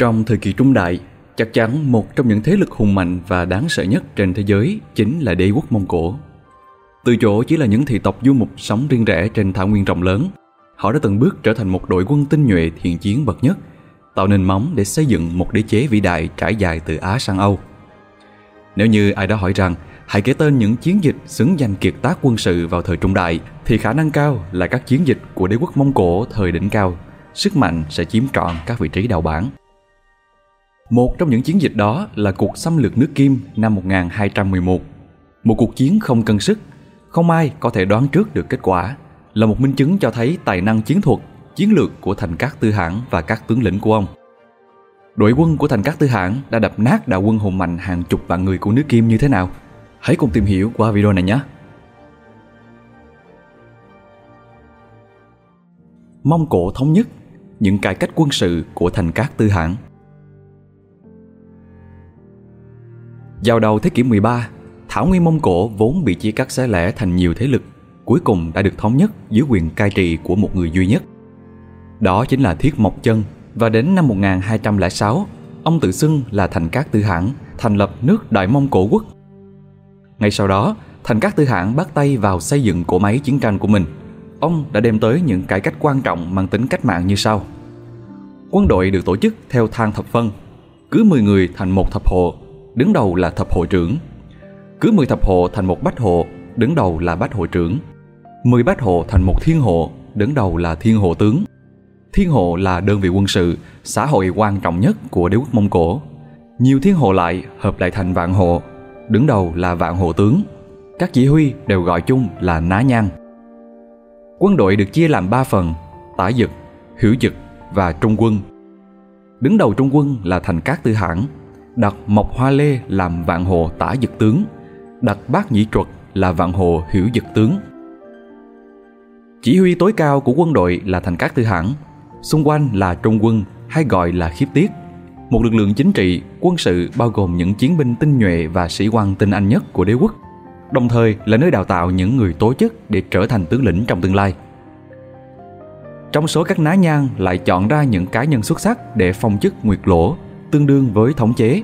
Trong thời kỳ trung đại, chắc chắn một trong những thế lực hùng mạnh và đáng sợ nhất trên thế giới chính là đế quốc Mông Cổ. Từ chỗ chỉ là những thị tộc du mục sống riêng rẽ trên thảo nguyên rộng lớn, họ đã từng bước trở thành một đội quân tinh nhuệ thiện chiến bậc nhất, tạo nền móng để xây dựng một đế chế vĩ đại trải dài từ Á sang Âu. Nếu như ai đó hỏi rằng hãy kể tên những chiến dịch xứng danh kiệt tác quân sự vào thời trung đại thì khả năng cao là các chiến dịch của đế quốc Mông Cổ thời đỉnh cao, sức mạnh sẽ chiếm trọn các vị trí đầu bảng. Một trong những chiến dịch đó là cuộc xâm lược nước Kim năm 1211. Một cuộc chiến không cân sức, không ai có thể đoán trước được kết quả, là một minh chứng cho thấy tài năng chiến thuật, chiến lược của thành các tư hãng và các tướng lĩnh của ông. Đội quân của thành các tư hãng đã đập nát đạo quân hùng mạnh hàng chục vạn người của nước Kim như thế nào? Hãy cùng tìm hiểu qua video này nhé! Mông Cổ thống nhất những cải cách quân sự của thành các tư hãng Vào đầu thế kỷ 13, Thảo Nguyên Mông Cổ vốn bị chia cắt xé lẻ thành nhiều thế lực, cuối cùng đã được thống nhất dưới quyền cai trị của một người duy nhất. Đó chính là Thiết Mộc Chân, và đến năm 1206, ông tự xưng là Thành Cát Tư Hãn, thành lập nước Đại Mông Cổ Quốc. Ngay sau đó, Thành Cát Tư Hãn bắt tay vào xây dựng cỗ máy chiến tranh của mình. Ông đã đem tới những cải cách quan trọng mang tính cách mạng như sau. Quân đội được tổ chức theo thang thập phân, cứ 10 người thành một thập hộ đứng đầu là thập hội trưởng. Cứ 10 thập hộ thành một bách hộ, đứng đầu là bách hội trưởng. 10 bách hộ thành một thiên hộ, đứng đầu là thiên hộ tướng. Thiên hộ là đơn vị quân sự, xã hội quan trọng nhất của đế quốc Mông Cổ. Nhiều thiên hộ lại hợp lại thành vạn hộ, đứng đầu là vạn hộ tướng. Các chỉ huy đều gọi chung là ná nhang. Quân đội được chia làm 3 phần, tả dực, hữu dực và trung quân. Đứng đầu trung quân là thành cát tư hãng, đặt Mộc Hoa Lê làm vạn hồ tả dực tướng, đặt bát Nhĩ Truật là vạn hồ hiểu dực tướng. Chỉ huy tối cao của quân đội là thành các tư hãn, xung quanh là trung quân hay gọi là khiếp tiết, một lực lượng chính trị, quân sự bao gồm những chiến binh tinh nhuệ và sĩ quan tinh anh nhất của đế quốc, đồng thời là nơi đào tạo những người tố chức để trở thành tướng lĩnh trong tương lai. Trong số các ná nhang lại chọn ra những cá nhân xuất sắc để phong chức nguyệt lỗ tương đương với thống chế.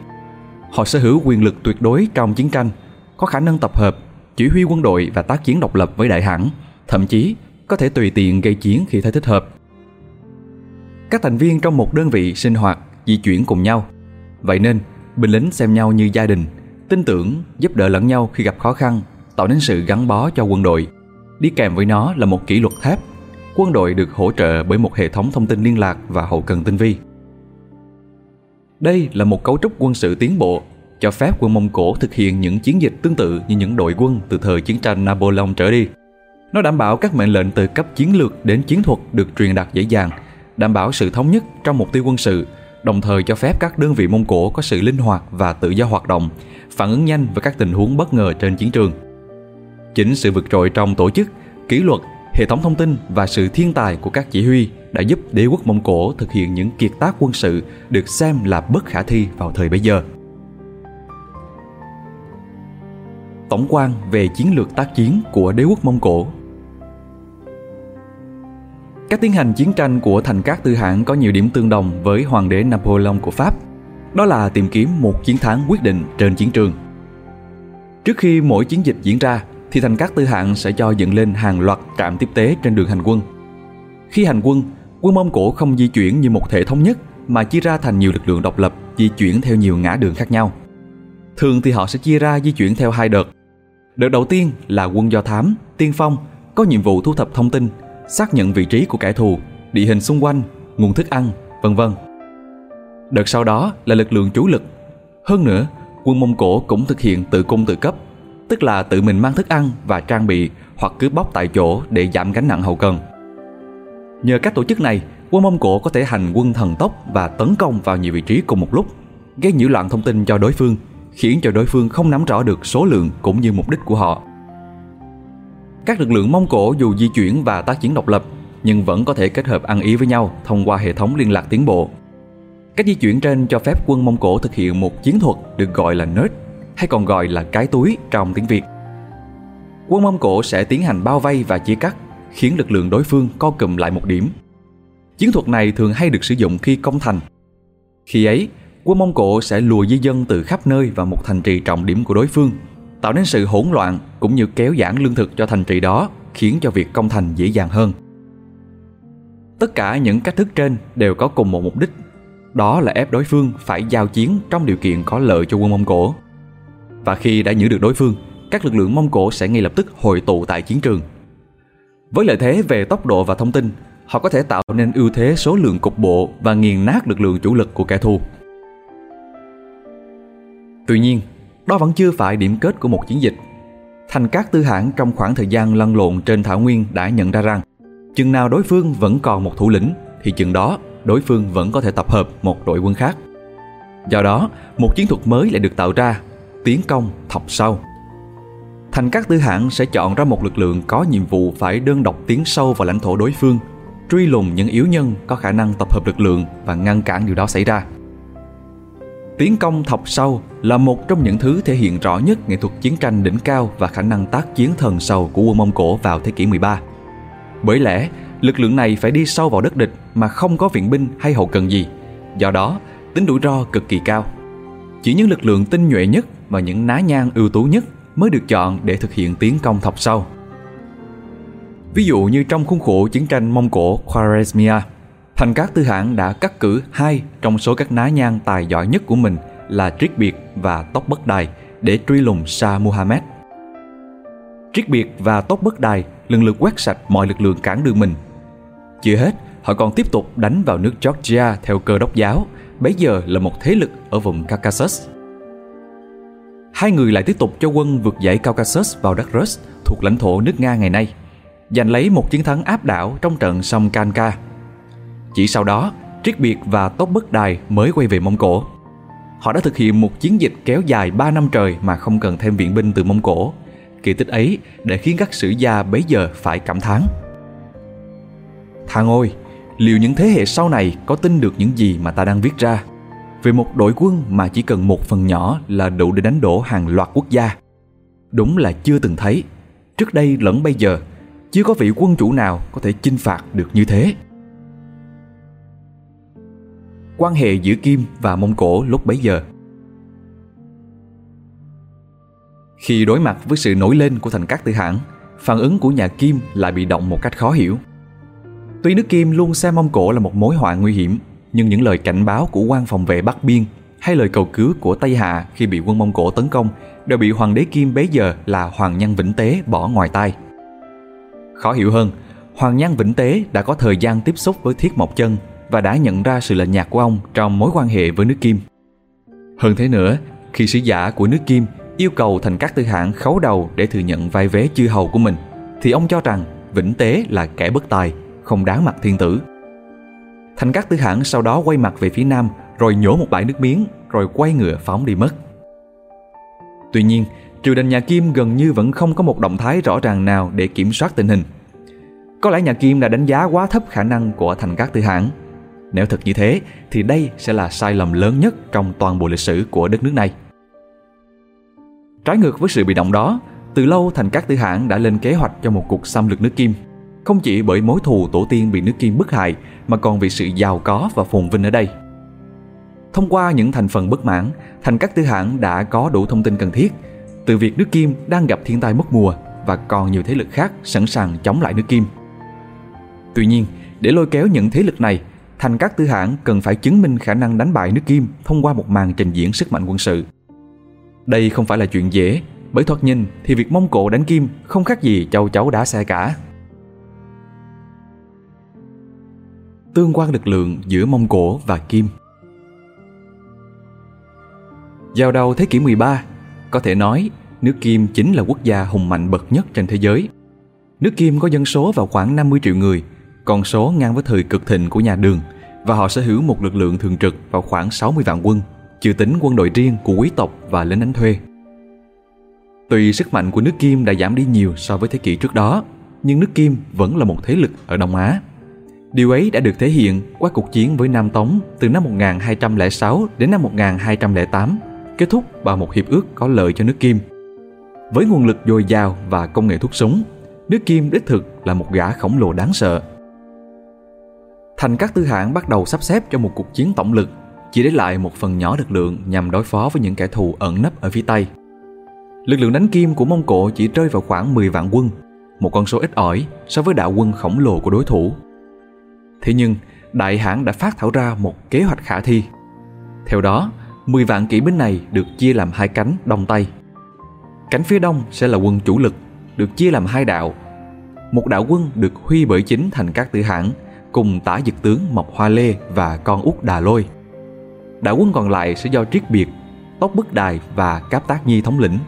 Họ sở hữu quyền lực tuyệt đối trong chiến tranh, có khả năng tập hợp, chỉ huy quân đội và tác chiến độc lập với đại hãng, thậm chí có thể tùy tiện gây chiến khi thấy thích hợp. Các thành viên trong một đơn vị sinh hoạt, di chuyển cùng nhau. Vậy nên, binh lính xem nhau như gia đình, tin tưởng, giúp đỡ lẫn nhau khi gặp khó khăn, tạo nên sự gắn bó cho quân đội. Đi kèm với nó là một kỷ luật thép. Quân đội được hỗ trợ bởi một hệ thống thông tin liên lạc và hậu cần tinh vi. Đây là một cấu trúc quân sự tiến bộ, cho phép quân Mông Cổ thực hiện những chiến dịch tương tự như những đội quân từ thời chiến tranh Napoleon trở đi. Nó đảm bảo các mệnh lệnh từ cấp chiến lược đến chiến thuật được truyền đạt dễ dàng, đảm bảo sự thống nhất trong mục tiêu quân sự, đồng thời cho phép các đơn vị Mông Cổ có sự linh hoạt và tự do hoạt động, phản ứng nhanh với các tình huống bất ngờ trên chiến trường. Chính sự vượt trội trong tổ chức, kỷ luật, hệ thống thông tin và sự thiên tài của các chỉ huy đã giúp đế quốc Mông Cổ thực hiện những kiệt tác quân sự được xem là bất khả thi vào thời bấy giờ. Tổng quan về chiến lược tác chiến của đế quốc Mông Cổ Các tiến hành chiến tranh của thành các tư hãng có nhiều điểm tương đồng với hoàng đế Napoleon của Pháp. Đó là tìm kiếm một chiến thắng quyết định trên chiến trường. Trước khi mỗi chiến dịch diễn ra, thì thành các tư hạng sẽ cho dựng lên hàng loạt trạm tiếp tế trên đường hành quân. Khi hành quân, Quân Mông Cổ không di chuyển như một thể thống nhất mà chia ra thành nhiều lực lượng độc lập di chuyển theo nhiều ngã đường khác nhau. Thường thì họ sẽ chia ra di chuyển theo hai đợt. Đợt đầu tiên là quân do thám, tiên phong, có nhiệm vụ thu thập thông tin, xác nhận vị trí của kẻ thù, địa hình xung quanh, nguồn thức ăn, vân vân. Đợt sau đó là lực lượng chủ lực. Hơn nữa, quân Mông Cổ cũng thực hiện tự cung tự cấp, tức là tự mình mang thức ăn và trang bị hoặc cướp bóc tại chỗ để giảm gánh nặng hậu cần. Nhờ các tổ chức này, quân Mông Cổ có thể hành quân thần tốc và tấn công vào nhiều vị trí cùng một lúc, gây nhiễu loạn thông tin cho đối phương, khiến cho đối phương không nắm rõ được số lượng cũng như mục đích của họ. Các lực lượng Mông Cổ dù di chuyển và tác chiến độc lập, nhưng vẫn có thể kết hợp ăn ý với nhau thông qua hệ thống liên lạc tiến bộ. Cách di chuyển trên cho phép quân Mông Cổ thực hiện một chiến thuật được gọi là nết, hay còn gọi là cái túi trong tiếng Việt. Quân Mông Cổ sẽ tiến hành bao vây và chia cắt khiến lực lượng đối phương co cụm lại một điểm. Chiến thuật này thường hay được sử dụng khi công thành. Khi ấy, quân Mông Cổ sẽ lùa di dân từ khắp nơi vào một thành trì trọng điểm của đối phương, tạo nên sự hỗn loạn cũng như kéo giãn lương thực cho thành trì đó, khiến cho việc công thành dễ dàng hơn. Tất cả những cách thức trên đều có cùng một mục đích, đó là ép đối phương phải giao chiến trong điều kiện có lợi cho quân Mông Cổ. Và khi đã nhử được đối phương, các lực lượng Mông Cổ sẽ ngay lập tức hội tụ tại chiến trường. Với lợi thế về tốc độ và thông tin, họ có thể tạo nên ưu thế số lượng cục bộ và nghiền nát lực lượng chủ lực của kẻ thù. Tuy nhiên, đó vẫn chưa phải điểm kết của một chiến dịch. Thành các tư hãng trong khoảng thời gian lăn lộn trên thảo nguyên đã nhận ra rằng chừng nào đối phương vẫn còn một thủ lĩnh thì chừng đó đối phương vẫn có thể tập hợp một đội quân khác. Do đó, một chiến thuật mới lại được tạo ra, tiến công thọc sâu. Thành các tư hãng sẽ chọn ra một lực lượng có nhiệm vụ phải đơn độc tiến sâu vào lãnh thổ đối phương, truy lùng những yếu nhân có khả năng tập hợp lực lượng và ngăn cản điều đó xảy ra. Tiến công thọc sâu là một trong những thứ thể hiện rõ nhất nghệ thuật chiến tranh đỉnh cao và khả năng tác chiến thần sầu của quân Mông Cổ vào thế kỷ 13. Bởi lẽ, lực lượng này phải đi sâu vào đất địch mà không có viện binh hay hậu cần gì. Do đó, tính rủi ro cực kỳ cao. Chỉ những lực lượng tinh nhuệ nhất và những ná nhang ưu tú nhất mới được chọn để thực hiện tiến công thọc sâu. Ví dụ như trong khuôn khổ chiến tranh Mông Cổ Khwarezmia, Thành các Tư hãng đã cắt cử hai trong số các ná nhang tài giỏi nhất của mình là Triết Biệt và Tóc Bất Đài để truy lùng Sa Muhammad. Triết Biệt và Tóc Bất Đài lần lượt quét sạch mọi lực lượng cản đường mình. Chưa hết, họ còn tiếp tục đánh vào nước Georgia theo cơ đốc giáo, bấy giờ là một thế lực ở vùng Caucasus. Hai người lại tiếp tục cho quân vượt dãy Caucasus vào đất Rus thuộc lãnh thổ nước Nga ngày nay, giành lấy một chiến thắng áp đảo trong trận sông Kanka. Chỉ sau đó, Triết Biệt và Tốc Bất Đài mới quay về Mông Cổ. Họ đã thực hiện một chiến dịch kéo dài 3 năm trời mà không cần thêm viện binh từ Mông Cổ. Kỳ tích ấy để khiến các sử gia bấy giờ phải cảm thán. Thằng ôi, liệu những thế hệ sau này có tin được những gì mà ta đang viết ra? Về một đội quân mà chỉ cần một phần nhỏ là đủ để đánh đổ hàng loạt quốc gia. Đúng là chưa từng thấy. Trước đây lẫn bây giờ, chưa có vị quân chủ nào có thể chinh phạt được như thế. Quan hệ giữa Kim và Mông Cổ lúc bấy giờ Khi đối mặt với sự nổi lên của thành các tư hãng, phản ứng của nhà Kim lại bị động một cách khó hiểu. Tuy nước Kim luôn xem Mông Cổ là một mối họa nguy hiểm, nhưng những lời cảnh báo của quan phòng vệ Bắc Biên hay lời cầu cứu của Tây Hạ khi bị quân Mông Cổ tấn công đều bị hoàng đế Kim bấy giờ là Hoàng Nhân Vĩnh Tế bỏ ngoài tai. Khó hiểu hơn, Hoàng Nhân Vĩnh Tế đã có thời gian tiếp xúc với Thiết Mộc Chân và đã nhận ra sự lạnh nhạt của ông trong mối quan hệ với nước Kim. Hơn thế nữa, khi sứ giả của nước Kim yêu cầu thành các tư hạng khấu đầu để thừa nhận vai vế chư hầu của mình, thì ông cho rằng Vĩnh Tế là kẻ bất tài, không đáng mặt thiên tử. Thành các tư hãng sau đó quay mặt về phía nam rồi nhổ một bãi nước miếng rồi quay ngựa phóng đi mất. Tuy nhiên, triều đình nhà Kim gần như vẫn không có một động thái rõ ràng nào để kiểm soát tình hình. Có lẽ nhà Kim đã đánh giá quá thấp khả năng của thành các tư hãng. Nếu thật như thế thì đây sẽ là sai lầm lớn nhất trong toàn bộ lịch sử của đất nước này. Trái ngược với sự bị động đó, từ lâu thành các tư hãng đã lên kế hoạch cho một cuộc xâm lược nước Kim không chỉ bởi mối thù tổ tiên bị nước Kim bức hại mà còn vì sự giàu có và phồn vinh ở đây. Thông qua những thành phần bất mãn, thành các tư hãng đã có đủ thông tin cần thiết từ việc nước Kim đang gặp thiên tai mất mùa và còn nhiều thế lực khác sẵn sàng chống lại nước Kim. Tuy nhiên, để lôi kéo những thế lực này, thành các tư hãng cần phải chứng minh khả năng đánh bại nước Kim thông qua một màn trình diễn sức mạnh quân sự. Đây không phải là chuyện dễ, bởi thoạt nhìn thì việc Mông Cổ đánh Kim không khác gì châu chấu đá xe cả. Tương quan lực lượng giữa Mông Cổ và Kim. Vào đầu thế kỷ 13, có thể nói nước Kim chính là quốc gia hùng mạnh bậc nhất trên thế giới. Nước Kim có dân số vào khoảng 50 triệu người, con số ngang với thời cực thịnh của nhà Đường và họ sở hữu một lực lượng thường trực vào khoảng 60 vạn quân, chưa tính quân đội riêng của quý tộc và lính đánh thuê. Tuy sức mạnh của nước Kim đã giảm đi nhiều so với thế kỷ trước đó, nhưng nước Kim vẫn là một thế lực ở Đông Á. Điều ấy đã được thể hiện qua cuộc chiến với Nam Tống từ năm 1206 đến năm 1208, kết thúc bằng một hiệp ước có lợi cho nước Kim. Với nguồn lực dồi dào và công nghệ thuốc súng, nước Kim đích thực là một gã khổng lồ đáng sợ. Thành các tư hãng bắt đầu sắp xếp cho một cuộc chiến tổng lực, chỉ để lại một phần nhỏ lực lượng nhằm đối phó với những kẻ thù ẩn nấp ở phía Tây. Lực lượng đánh kim của Mông Cổ chỉ rơi vào khoảng 10 vạn quân, một con số ít ỏi so với đạo quân khổng lồ của đối thủ. Thế nhưng, Đại hãng đã phát thảo ra một kế hoạch khả thi. Theo đó, 10 vạn kỵ binh này được chia làm hai cánh đông tây. Cánh phía đông sẽ là quân chủ lực, được chia làm hai đạo. Một đạo quân được huy bởi chính thành các tử hãng cùng tả dực tướng Mộc Hoa Lê và con út Đà Lôi. Đạo quân còn lại sẽ do Triết Biệt, tóc Bức Đài và Cáp Tác Nhi thống lĩnh.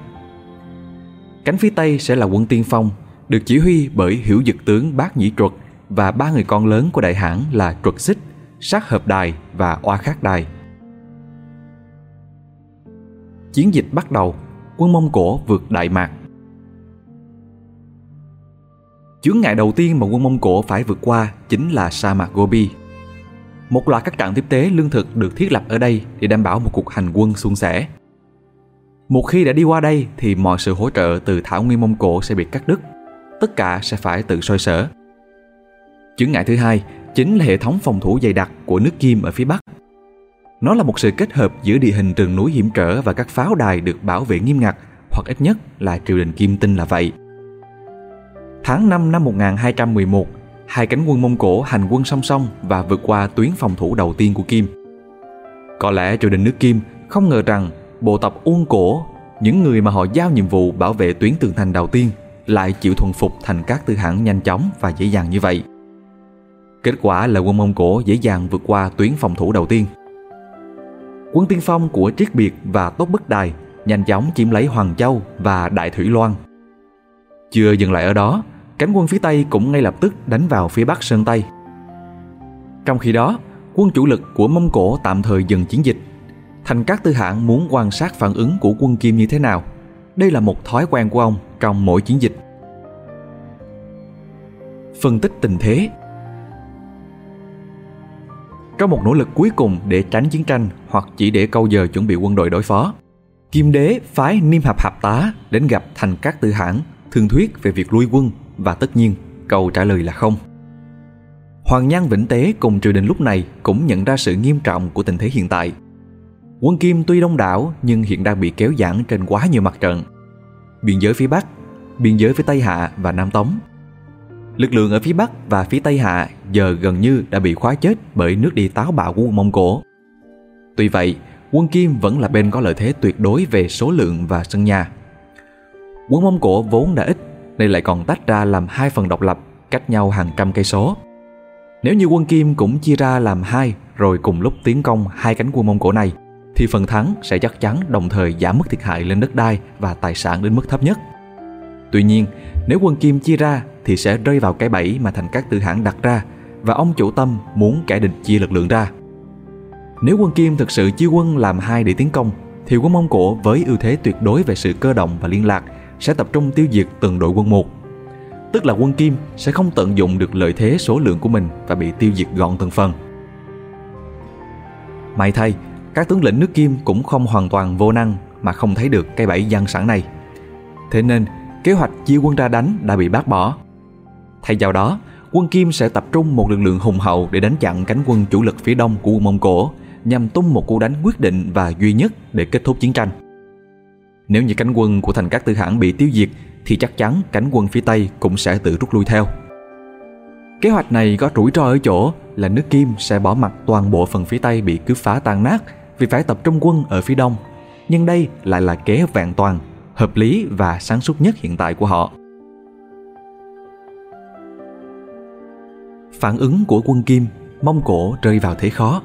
Cánh phía Tây sẽ là quân tiên phong, được chỉ huy bởi hiểu dực tướng Bác Nhĩ Truật và ba người con lớn của đại hãn là Truật Xích, Sát Hợp Đài và Oa khát Đài. Chiến dịch bắt đầu, quân Mông Cổ vượt Đại Mạc. Chướng ngại đầu tiên mà quân Mông Cổ phải vượt qua chính là sa mạc Gobi. Một loạt các trạm tiếp tế lương thực được thiết lập ở đây để đảm bảo một cuộc hành quân suôn sẻ. Một khi đã đi qua đây thì mọi sự hỗ trợ từ thảo nguyên Mông Cổ sẽ bị cắt đứt. Tất cả sẽ phải tự soi sở. Chứng ngại thứ hai chính là hệ thống phòng thủ dày đặc của nước Kim ở phía Bắc. Nó là một sự kết hợp giữa địa hình rừng núi hiểm trở và các pháo đài được bảo vệ nghiêm ngặt, hoặc ít nhất là triều đình Kim tin là vậy. Tháng 5 năm 1211, hai cánh quân Mông Cổ hành quân song song và vượt qua tuyến phòng thủ đầu tiên của Kim. Có lẽ triều đình nước Kim không ngờ rằng bộ tộc Uông Cổ, những người mà họ giao nhiệm vụ bảo vệ tuyến tường thành đầu tiên, lại chịu thuần phục thành các tư hãng nhanh chóng và dễ dàng như vậy. Kết quả là quân Mông Cổ dễ dàng vượt qua tuyến phòng thủ đầu tiên. Quân tiên phong của Triết Biệt và Tốt Bất Đài nhanh chóng chiếm lấy Hoàng Châu và Đại Thủy Loan. Chưa dừng lại ở đó, cánh quân phía Tây cũng ngay lập tức đánh vào phía Bắc Sơn Tây. Trong khi đó, quân chủ lực của Mông Cổ tạm thời dừng chiến dịch. Thành các tư hãng muốn quan sát phản ứng của quân Kim như thế nào. Đây là một thói quen của ông trong mỗi chiến dịch. Phân tích tình thế trong một nỗ lực cuối cùng để tránh chiến tranh hoặc chỉ để câu giờ chuẩn bị quân đội đối phó. Kim đế phái Niêm Hạp Hạp Tá đến gặp thành các tư hãn, thương thuyết về việc lui quân và tất nhiên câu trả lời là không. Hoàng Nhan Vĩnh Tế cùng triều đình lúc này cũng nhận ra sự nghiêm trọng của tình thế hiện tại. Quân Kim tuy đông đảo nhưng hiện đang bị kéo giãn trên quá nhiều mặt trận. Biên giới phía Bắc, biên giới với Tây Hạ và Nam Tống Lực lượng ở phía Bắc và phía Tây Hạ giờ gần như đã bị khóa chết bởi nước đi táo bạo của quân Mông Cổ. Tuy vậy, quân Kim vẫn là bên có lợi thế tuyệt đối về số lượng và sân nhà. Quân Mông Cổ vốn đã ít, nên lại còn tách ra làm hai phần độc lập, cách nhau hàng trăm cây số. Nếu như quân Kim cũng chia ra làm hai rồi cùng lúc tiến công hai cánh quân Mông Cổ này, thì phần thắng sẽ chắc chắn đồng thời giảm mức thiệt hại lên đất đai và tài sản đến mức thấp nhất. Tuy nhiên, nếu quân Kim chia ra thì sẽ rơi vào cái bẫy mà thành các tư hãng đặt ra và ông chủ tâm muốn kẻ địch chia lực lượng ra. Nếu quân Kim thực sự chia quân làm hai để tiến công, thì quân Mông Cổ với ưu thế tuyệt đối về sự cơ động và liên lạc sẽ tập trung tiêu diệt từng đội quân một. Tức là quân Kim sẽ không tận dụng được lợi thế số lượng của mình và bị tiêu diệt gọn từng phần. May thay, các tướng lĩnh nước Kim cũng không hoàn toàn vô năng mà không thấy được cái bẫy gian sẵn này. Thế nên, kế hoạch chia quân ra đánh đã bị bác bỏ. Thay vào đó, quân Kim sẽ tập trung một lực lượng hùng hậu để đánh chặn cánh quân chủ lực phía đông của quân Mông Cổ nhằm tung một cú đánh quyết định và duy nhất để kết thúc chiến tranh. Nếu như cánh quân của thành các tư hãng bị tiêu diệt thì chắc chắn cánh quân phía Tây cũng sẽ tự rút lui theo. Kế hoạch này có rủi ro ở chỗ là nước Kim sẽ bỏ mặt toàn bộ phần phía Tây bị cướp phá tan nát vì phải tập trung quân ở phía Đông. Nhưng đây lại là kế vẹn toàn, hợp lý và sáng suốt nhất hiện tại của họ. Phản ứng của quân Kim, Mông Cổ rơi vào thế khó.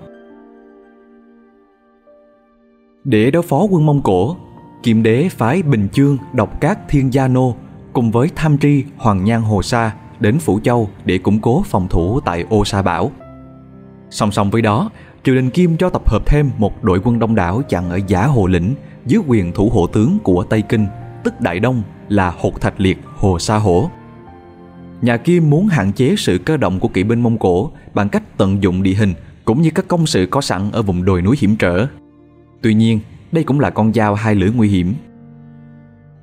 Để đối phó quân Mông Cổ, Kim đế phái Bình Chương, Độc Cát Thiên Gia Nô cùng với Tham Tri, Hoàng Nhan Hồ Sa đến Phủ Châu để củng cố phòng thủ tại Ô Sa Bảo. Song song với đó, triều đình Kim cho tập hợp thêm một đội quân đông đảo chặn ở Giả Hồ Lĩnh dưới quyền thủ hộ tướng của Tây Kinh, tức Đại Đông là Hột Thạch Liệt Hồ Sa Hổ nhà Kim muốn hạn chế sự cơ động của kỵ binh Mông Cổ bằng cách tận dụng địa hình cũng như các công sự có sẵn ở vùng đồi núi hiểm trở. Tuy nhiên, đây cũng là con dao hai lưỡi nguy hiểm.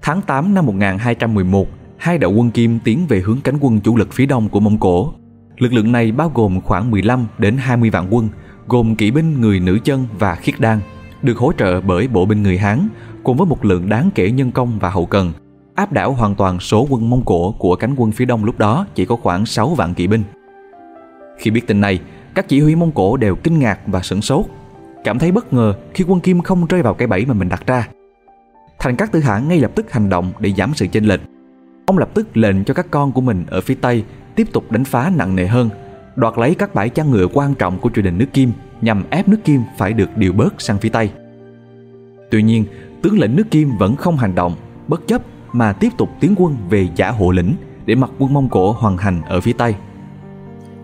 Tháng 8 năm 1211, hai đạo quân Kim tiến về hướng cánh quân chủ lực phía đông của Mông Cổ. Lực lượng này bao gồm khoảng 15 đến 20 vạn quân, gồm kỵ binh người nữ chân và khiết đan, được hỗ trợ bởi bộ binh người Hán cùng với một lượng đáng kể nhân công và hậu cần, áp đảo hoàn toàn số quân Mông Cổ của cánh quân phía đông lúc đó chỉ có khoảng 6 vạn kỵ binh. Khi biết tin này, các chỉ huy Mông Cổ đều kinh ngạc và sửng sốt, cảm thấy bất ngờ khi quân Kim không rơi vào cái bẫy mà mình đặt ra. Thành các tư hãn ngay lập tức hành động để giảm sự chênh lệch. Ông lập tức lệnh cho các con của mình ở phía Tây tiếp tục đánh phá nặng nề hơn, đoạt lấy các bãi chăn ngựa quan trọng của triều đình nước Kim nhằm ép nước Kim phải được điều bớt sang phía Tây. Tuy nhiên, tướng lĩnh nước Kim vẫn không hành động, bất chấp mà tiếp tục tiến quân về giả hộ lĩnh để mặc quân Mông Cổ hoàn hành ở phía Tây.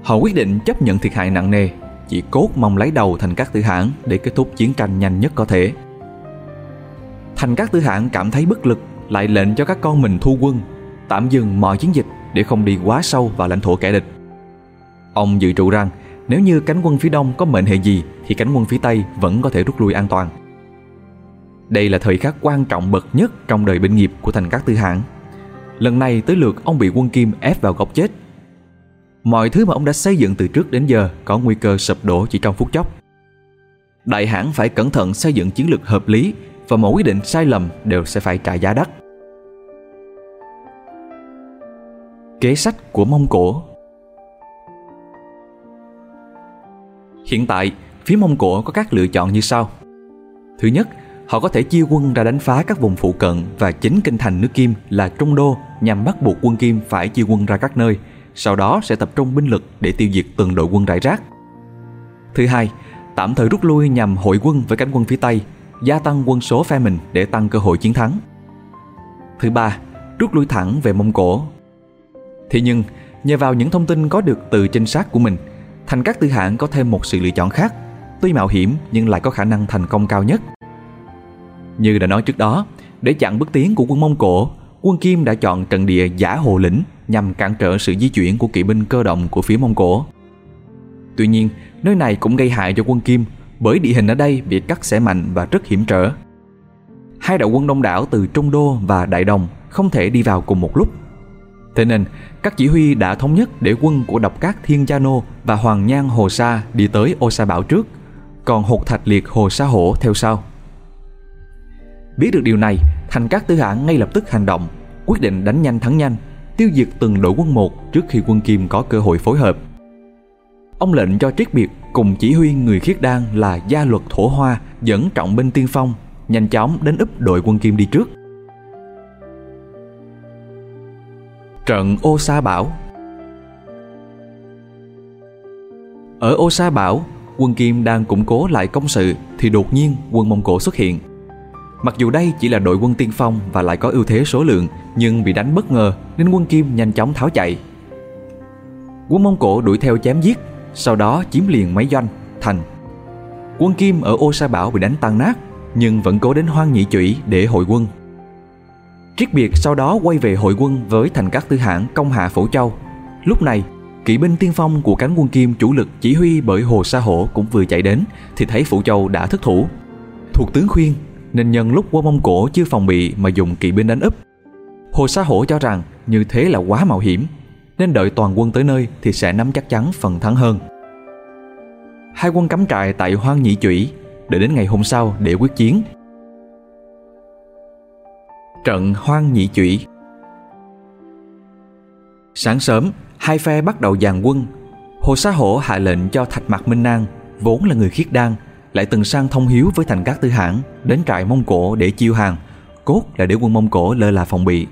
Họ quyết định chấp nhận thiệt hại nặng nề, chỉ cốt mong lấy đầu thành các tư hãn để kết thúc chiến tranh nhanh nhất có thể. Thành các tư hãn cảm thấy bất lực, lại lệnh cho các con mình thu quân, tạm dừng mọi chiến dịch để không đi quá sâu vào lãnh thổ kẻ địch. Ông dự trù rằng nếu như cánh quân phía đông có mệnh hệ gì thì cánh quân phía tây vẫn có thể rút lui an toàn. Đây là thời khắc quan trọng bậc nhất trong đời binh nghiệp của thành các tư hãng. Lần này tới lượt ông bị quân Kim ép vào góc chết. Mọi thứ mà ông đã xây dựng từ trước đến giờ có nguy cơ sụp đổ chỉ trong phút chốc. Đại hãn phải cẩn thận xây dựng chiến lược hợp lý và mỗi quyết định sai lầm đều sẽ phải trả giá đắt. Kế sách của Mông Cổ Hiện tại, phía Mông Cổ có các lựa chọn như sau. Thứ nhất, họ có thể chia quân ra đánh phá các vùng phụ cận và chính kinh thành nước Kim là Trung Đô nhằm bắt buộc quân Kim phải chia quân ra các nơi, sau đó sẽ tập trung binh lực để tiêu diệt từng đội quân rải rác. Thứ hai, tạm thời rút lui nhằm hội quân với cánh quân phía Tây, gia tăng quân số phe mình để tăng cơ hội chiến thắng. Thứ ba, rút lui thẳng về Mông Cổ. Thế nhưng, nhờ vào những thông tin có được từ trinh sát của mình, Thành các tư hãng có thêm một sự lựa chọn khác, tuy mạo hiểm nhưng lại có khả năng thành công cao nhất. Như đã nói trước đó, để chặn bước tiến của quân Mông Cổ, quân Kim đã chọn trận địa giả hồ lĩnh nhằm cản trở sự di chuyển của kỵ binh cơ động của phía Mông Cổ. Tuy nhiên, nơi này cũng gây hại cho quân Kim bởi địa hình ở đây bị cắt xẻ mạnh và rất hiểm trở. Hai đạo quân đông đảo từ Trung Đô và Đại Đồng không thể đi vào cùng một lúc. Thế nên, các chỉ huy đã thống nhất để quân của độc các Thiên Gia Nô và Hoàng Nhan Hồ Sa đi tới Ô Sa Bảo trước, còn Hột Thạch Liệt Hồ Sa Hổ theo sau. Biết được điều này, Thành Các Tư hạ ngay lập tức hành động, quyết định đánh nhanh thắng nhanh, tiêu diệt từng đội quân một trước khi quân Kim có cơ hội phối hợp. Ông lệnh cho Triết Biệt cùng chỉ huy người khiết đan là Gia Luật Thổ Hoa dẫn trọng binh tiên phong, nhanh chóng đến úp đội quân Kim đi trước. Trận Ô Sa Bảo Ở Ô Sa Bảo, quân Kim đang củng cố lại công sự thì đột nhiên quân Mông Cổ xuất hiện. Mặc dù đây chỉ là đội quân tiên phong và lại có ưu thế số lượng nhưng bị đánh bất ngờ nên quân Kim nhanh chóng tháo chạy. Quân Mông Cổ đuổi theo chém giết, sau đó chiếm liền mấy doanh, thành. Quân Kim ở Ô Sa Bảo bị đánh tan nát nhưng vẫn cố đến Hoang Nhị Chủy để hội quân. Triết Biệt sau đó quay về hội quân với thành các tư hãng công hạ Phổ Châu. Lúc này, kỵ binh tiên phong của cánh quân Kim chủ lực chỉ huy bởi Hồ Sa Hổ cũng vừa chạy đến thì thấy Phổ Châu đã thất thủ. Thuộc tướng khuyên nên nhân lúc quân Mông Cổ chưa phòng bị mà dùng kỵ binh đánh úp. Hồ Sa Hổ cho rằng như thế là quá mạo hiểm nên đợi toàn quân tới nơi thì sẽ nắm chắc chắn phần thắng hơn. Hai quân cắm trại tại Hoang Nhị Chủy đợi đến ngày hôm sau để quyết chiến Trận hoang nhị chủy Sáng sớm, hai phe bắt đầu dàn quân. Hồ Sa Hổ hạ lệnh cho Thạch Mạc Minh Nang, vốn là người khiết đan, lại từng sang thông hiếu với thành các tư hãn đến trại Mông Cổ để chiêu hàng, cốt là để quân Mông Cổ lơ là phòng bị.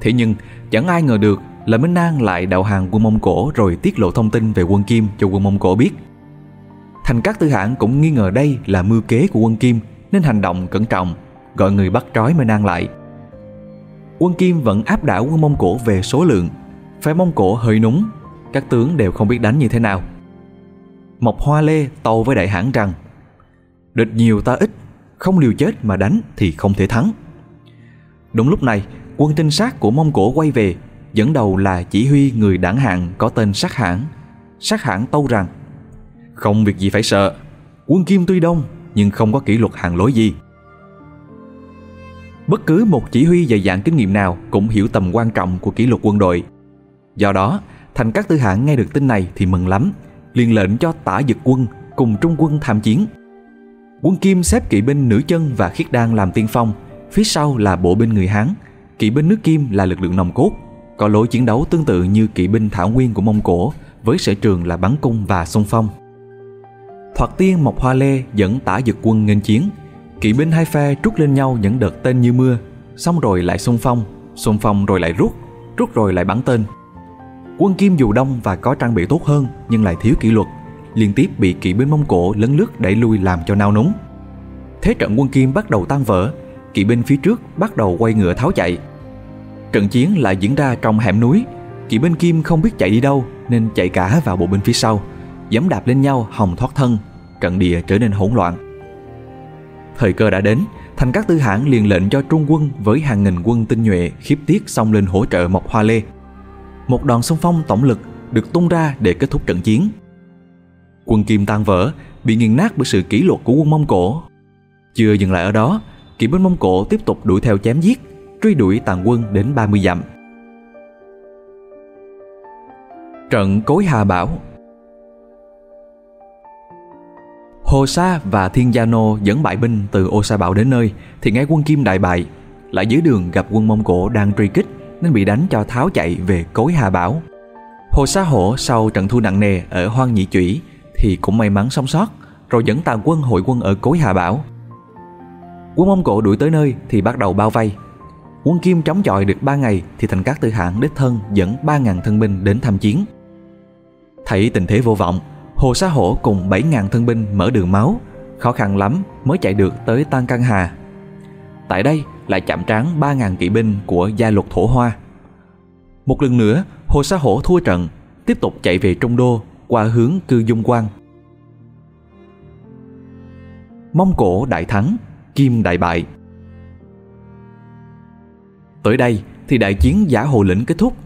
Thế nhưng, chẳng ai ngờ được là Minh Nang lại đạo hàng quân Mông Cổ rồi tiết lộ thông tin về quân Kim cho quân Mông Cổ biết. Thành các tư hãn cũng nghi ngờ đây là mưu kế của quân Kim nên hành động cẩn trọng gọi người bắt trói Minh nang lại. Quân Kim vẫn áp đảo quân Mông Cổ về số lượng, phe Mông Cổ hơi núng, các tướng đều không biết đánh như thế nào. Mộc Hoa Lê tâu với đại hãn rằng Địch nhiều ta ít, không liều chết mà đánh thì không thể thắng. Đúng lúc này, quân trinh sát của Mông Cổ quay về, dẫn đầu là chỉ huy người đảng hạng có tên Sát Hãn. Sát Hãn tâu rằng Không việc gì phải sợ, quân Kim tuy đông nhưng không có kỷ luật hàng lối gì. Bất cứ một chỉ huy dày dạn kinh nghiệm nào cũng hiểu tầm quan trọng của kỷ luật quân đội. Do đó, thành các tư hãn nghe được tin này thì mừng lắm, liền lệnh cho tả dực quân cùng trung quân tham chiến. Quân Kim xếp kỵ binh nữ chân và khiết đan làm tiên phong, phía sau là bộ binh người Hán, kỵ binh nước Kim là lực lượng nòng cốt, có lối chiến đấu tương tự như kỵ binh thảo nguyên của Mông Cổ với sở trường là bắn cung và xung phong. Thoạt tiên Mộc Hoa Lê dẫn tả dực quân nghênh chiến, kỵ binh hai phe trút lên nhau những đợt tên như mưa, xong rồi lại xung phong, xung phong rồi lại rút, rút rồi lại bắn tên. Quân Kim dù đông và có trang bị tốt hơn nhưng lại thiếu kỷ luật, liên tiếp bị kỵ binh Mông Cổ lấn lướt đẩy lui làm cho nao núng. Thế trận quân Kim bắt đầu tan vỡ, kỵ binh phía trước bắt đầu quay ngựa tháo chạy. Trận chiến lại diễn ra trong hẻm núi, kỵ binh Kim không biết chạy đi đâu nên chạy cả vào bộ binh phía sau, giẫm đạp lên nhau hòng thoát thân, trận địa trở nên hỗn loạn. Thời cơ đã đến, thành các tư hãng liền lệnh cho trung quân với hàng nghìn quân tinh nhuệ khiếp tiết xông lên hỗ trợ Mộc Hoa Lê. Một đòn xung phong tổng lực được tung ra để kết thúc trận chiến. Quân Kim tan vỡ, bị nghiền nát bởi sự kỷ luật của quân Mông Cổ. Chưa dừng lại ở đó, kỵ binh Mông Cổ tiếp tục đuổi theo chém giết, truy đuổi tàn quân đến 30 dặm. Trận Cối Hà Bảo Hồ Sa và Thiên Gia Nô dẫn bại binh từ Ô Sa Bảo đến nơi thì ngay quân Kim đại bại, lại dưới đường gặp quân Mông Cổ đang truy kích nên bị đánh cho tháo chạy về Cối Hà Bảo. Hồ Sa Hổ sau trận thua nặng nề ở Hoang Nhị Chủy thì cũng may mắn sống sót, rồi dẫn tàn quân hội quân ở Cối Hà Bảo. Quân Mông Cổ đuổi tới nơi thì bắt đầu bao vây. Quân Kim chống chọi được 3 ngày thì thành các tư hãng đích thân dẫn 3.000 thân binh đến tham chiến. Thấy tình thế vô vọng, Hồ Sa Hổ cùng 7.000 thân binh mở đường máu, khó khăn lắm mới chạy được tới Tan Căng Hà. Tại đây lại chạm trán 3.000 kỵ binh của gia luật thổ hoa. Một lần nữa, Hồ Sa Hổ thua trận, tiếp tục chạy về Trung Đô qua hướng Cư Dung Quan. Mông Cổ đại thắng, Kim đại bại. Tới đây thì đại chiến giả hồ lĩnh kết thúc.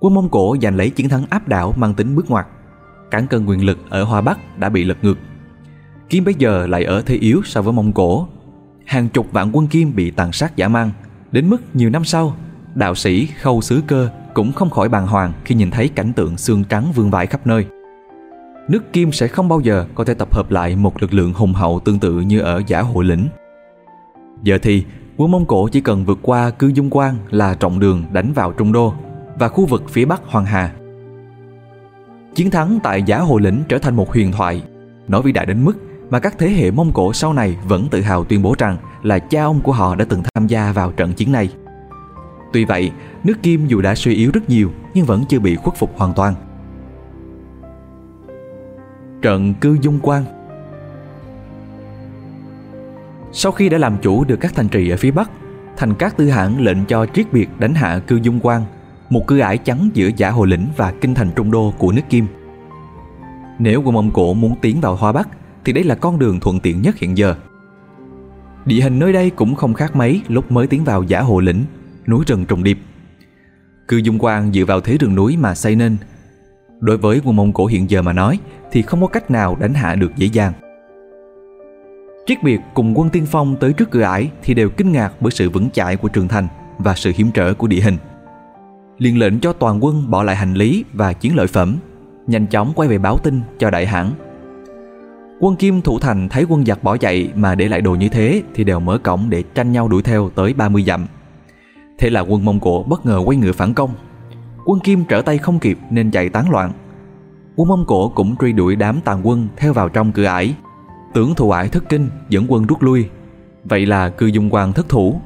Quân Mông Cổ giành lấy chiến thắng áp đảo mang tính bước ngoặt cán cân quyền lực ở Hoa Bắc đã bị lật ngược. Kim bây giờ lại ở thế yếu so với Mông Cổ. Hàng chục vạn quân Kim bị tàn sát giả mang, đến mức nhiều năm sau, đạo sĩ Khâu Sứ Cơ cũng không khỏi bàng hoàng khi nhìn thấy cảnh tượng xương trắng vương vãi khắp nơi. Nước Kim sẽ không bao giờ có thể tập hợp lại một lực lượng hùng hậu tương tự như ở giả hội lĩnh. Giờ thì, quân Mông Cổ chỉ cần vượt qua cư dung quan là trọng đường đánh vào Trung Đô và khu vực phía bắc Hoàng Hà Chiến thắng tại Giả hội Lĩnh trở thành một huyền thoại, nói vĩ đại đến mức mà các thế hệ Mông Cổ sau này vẫn tự hào tuyên bố rằng là cha ông của họ đã từng tham gia vào trận chiến này. Tuy vậy, nước Kim dù đã suy yếu rất nhiều nhưng vẫn chưa bị khuất phục hoàn toàn. Trận Cư Dung Quan Sau khi đã làm chủ được các thành trì ở phía Bắc, thành các tư hãng lệnh cho triết biệt đánh hạ Cư Dung Quan một cư ải chắn giữa giả hồ lĩnh và kinh thành trung đô của nước Kim. Nếu quân Mông Cổ muốn tiến vào Hoa Bắc thì đây là con đường thuận tiện nhất hiện giờ. Địa hình nơi đây cũng không khác mấy lúc mới tiến vào giả hồ lĩnh, núi rừng trùng điệp. Cư Dung Quan dựa vào thế rừng núi mà xây nên. Đối với quân Mông Cổ hiện giờ mà nói thì không có cách nào đánh hạ được dễ dàng. Triết biệt cùng quân tiên phong tới trước cửa ải thì đều kinh ngạc bởi sự vững chãi của trường thành và sự hiểm trở của địa hình Liên lệnh cho toàn quân bỏ lại hành lý và chiến lợi phẩm, nhanh chóng quay về báo tin cho đại hãn. Quân Kim thủ thành thấy quân giặc bỏ chạy mà để lại đồ như thế thì đều mở cổng để tranh nhau đuổi theo tới 30 dặm. Thế là quân Mông Cổ bất ngờ quay ngựa phản công. Quân Kim trở tay không kịp nên chạy tán loạn. Quân Mông Cổ cũng truy đuổi đám tàn quân theo vào trong cửa ải. Tưởng thủ ải thất kinh dẫn quân rút lui. Vậy là cư dung quan thất thủ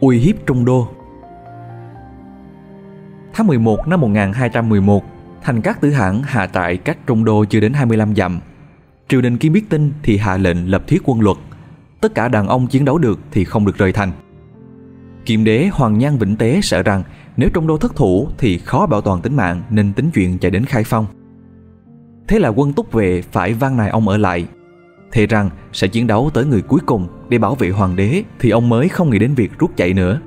uy hiếp Trung Đô. Tháng 11 năm 1211, thành các tử hãng hạ tại cách Trung Đô chưa đến 25 dặm. Triều đình khi biết tin thì hạ lệnh lập thiết quân luật. Tất cả đàn ông chiến đấu được thì không được rời thành. Kiềm đế Hoàng Nhan Vĩnh Tế sợ rằng nếu Trung Đô thất thủ thì khó bảo toàn tính mạng nên tính chuyện chạy đến Khai Phong. Thế là quân túc vệ phải van nài ông ở lại thề rằng sẽ chiến đấu tới người cuối cùng để bảo vệ hoàng đế thì ông mới không nghĩ đến việc rút chạy nữa.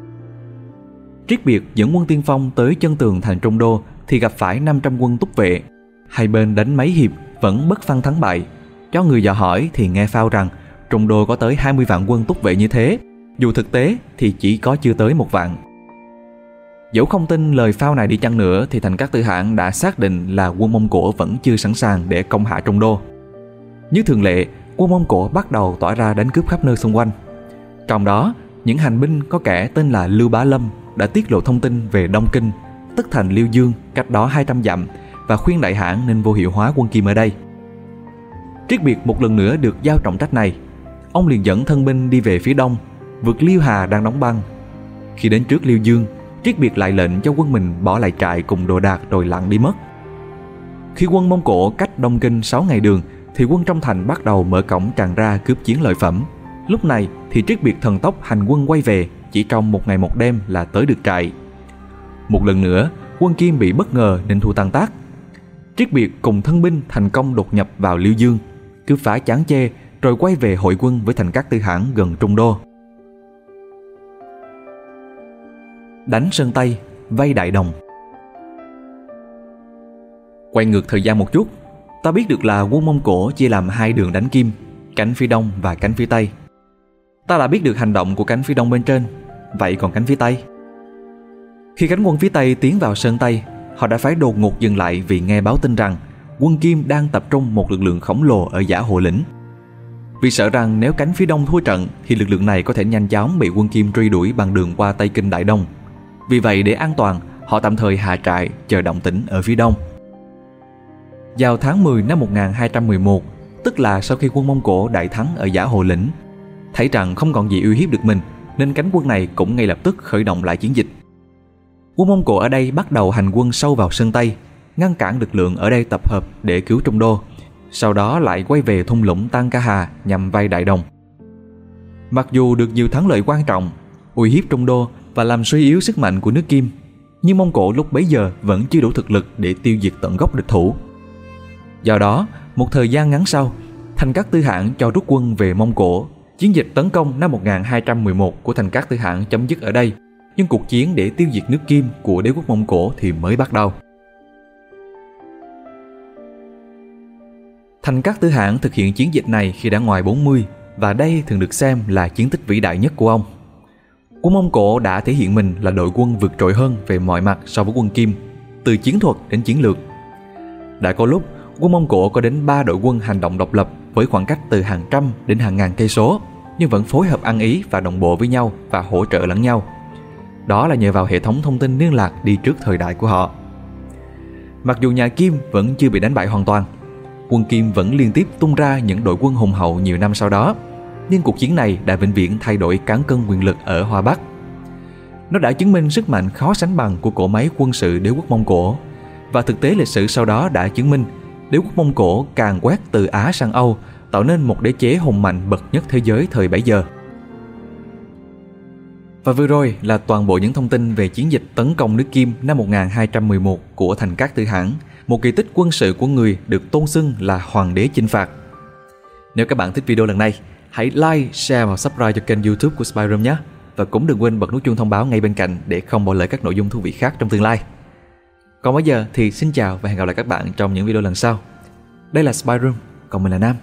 Triết biệt dẫn quân tiên phong tới chân tường thành Trung Đô thì gặp phải 500 quân túc vệ. Hai bên đánh mấy hiệp vẫn bất phân thắng bại. Cho người dò hỏi thì nghe phao rằng Trung Đô có tới 20 vạn quân túc vệ như thế, dù thực tế thì chỉ có chưa tới một vạn. Dẫu không tin lời phao này đi chăng nữa thì thành các tư hãng đã xác định là quân Mông Cổ vẫn chưa sẵn sàng để công hạ Trung Đô. Như thường lệ, quân Mông Cổ bắt đầu tỏa ra đánh cướp khắp nơi xung quanh. Trong đó, những hành binh có kẻ tên là Lưu Bá Lâm đã tiết lộ thông tin về Đông Kinh, tức thành Liêu Dương cách đó 200 dặm và khuyên đại hãn nên vô hiệu hóa quân Kim ở đây. Triết Biệt một lần nữa được giao trọng trách này. Ông liền dẫn thân binh đi về phía đông, vượt Liêu Hà đang đóng băng. Khi đến trước Liêu Dương, Triết Biệt lại lệnh cho quân mình bỏ lại trại cùng đồ đạc rồi lặn đi mất. Khi quân Mông Cổ cách Đông Kinh 6 ngày đường thì quân trong thành bắt đầu mở cổng tràn ra cướp chiến lợi phẩm. Lúc này thì Triết Biệt thần tốc hành quân quay về, chỉ trong một ngày một đêm là tới được trại. Một lần nữa, quân Kim bị bất ngờ nên thua tan tác. Triết Biệt cùng thân binh thành công đột nhập vào Liêu Dương, cứ phá chán chê rồi quay về hội quân với thành các tư hãng gần Trung Đô. Đánh Sơn Tây, vây Đại Đồng Quay ngược thời gian một chút, ta biết được là quân Mông Cổ chia làm hai đường đánh kim, cánh phía đông và cánh phía tây. Ta đã biết được hành động của cánh phía đông bên trên, vậy còn cánh phía tây? Khi cánh quân phía tây tiến vào Sơn Tây, họ đã phải đột ngột dừng lại vì nghe báo tin rằng quân Kim đang tập trung một lực lượng khổng lồ ở giả Hồ Lĩnh. Vì sợ rằng nếu cánh phía đông thua trận thì lực lượng này có thể nhanh chóng bị quân Kim truy đuổi bằng đường qua Tây Kinh Đại Đông. Vì vậy để an toàn, họ tạm thời hạ trại chờ động tĩnh ở phía đông. Vào tháng 10 năm 1211, tức là sau khi quân Mông Cổ đại thắng ở giả Hồ Lĩnh, thấy rằng không còn gì uy hiếp được mình, nên cánh quân này cũng ngay lập tức khởi động lại chiến dịch. Quân Mông Cổ ở đây bắt đầu hành quân sâu vào Sơn Tây, ngăn cản lực lượng ở đây tập hợp để cứu Trung Đô, sau đó lại quay về thung lũng Tăng Ca Hà nhằm vây Đại Đồng. Mặc dù được nhiều thắng lợi quan trọng, uy hiếp Trung Đô và làm suy yếu sức mạnh của nước Kim, nhưng Mông Cổ lúc bấy giờ vẫn chưa đủ thực lực để tiêu diệt tận gốc địch thủ. Do đó, một thời gian ngắn sau, Thành cát Tư Hãn cho rút quân về Mông Cổ. Chiến dịch tấn công năm 1211 của Thành cát Tư Hãn chấm dứt ở đây, nhưng cuộc chiến để tiêu diệt nước Kim của đế quốc Mông Cổ thì mới bắt đầu. Thành Các Tư Hãn thực hiện chiến dịch này khi đã ngoài 40 và đây thường được xem là chiến tích vĩ đại nhất của ông. Quân Mông Cổ đã thể hiện mình là đội quân vượt trội hơn về mọi mặt so với quân Kim, từ chiến thuật đến chiến lược. Đã có lúc, quân Mông Cổ có đến 3 đội quân hành động độc lập với khoảng cách từ hàng trăm đến hàng ngàn cây số, nhưng vẫn phối hợp ăn ý và đồng bộ với nhau và hỗ trợ lẫn nhau. Đó là nhờ vào hệ thống thông tin liên lạc đi trước thời đại của họ. Mặc dù nhà Kim vẫn chưa bị đánh bại hoàn toàn, quân Kim vẫn liên tiếp tung ra những đội quân hùng hậu nhiều năm sau đó, nhưng cuộc chiến này đã vĩnh viễn thay đổi cán cân quyền lực ở Hoa Bắc. Nó đã chứng minh sức mạnh khó sánh bằng của cỗ máy quân sự đế quốc Mông Cổ, và thực tế lịch sử sau đó đã chứng minh đế quốc Mông Cổ càng quét từ Á sang Âu, tạo nên một đế chế hùng mạnh bậc nhất thế giới thời bấy giờ. Và vừa rồi là toàn bộ những thông tin về chiến dịch tấn công nước Kim năm 1211 của thành Cát Tư Hãn, một kỳ tích quân sự của người được tôn xưng là Hoàng đế chinh phạt. Nếu các bạn thích video lần này, hãy like, share và subscribe cho kênh youtube của Spyroom nhé. Và cũng đừng quên bật nút chuông thông báo ngay bên cạnh để không bỏ lỡ các nội dung thú vị khác trong tương lai. Còn bây giờ thì xin chào và hẹn gặp lại các bạn trong những video lần sau. Đây là Spyroom, còn mình là Nam.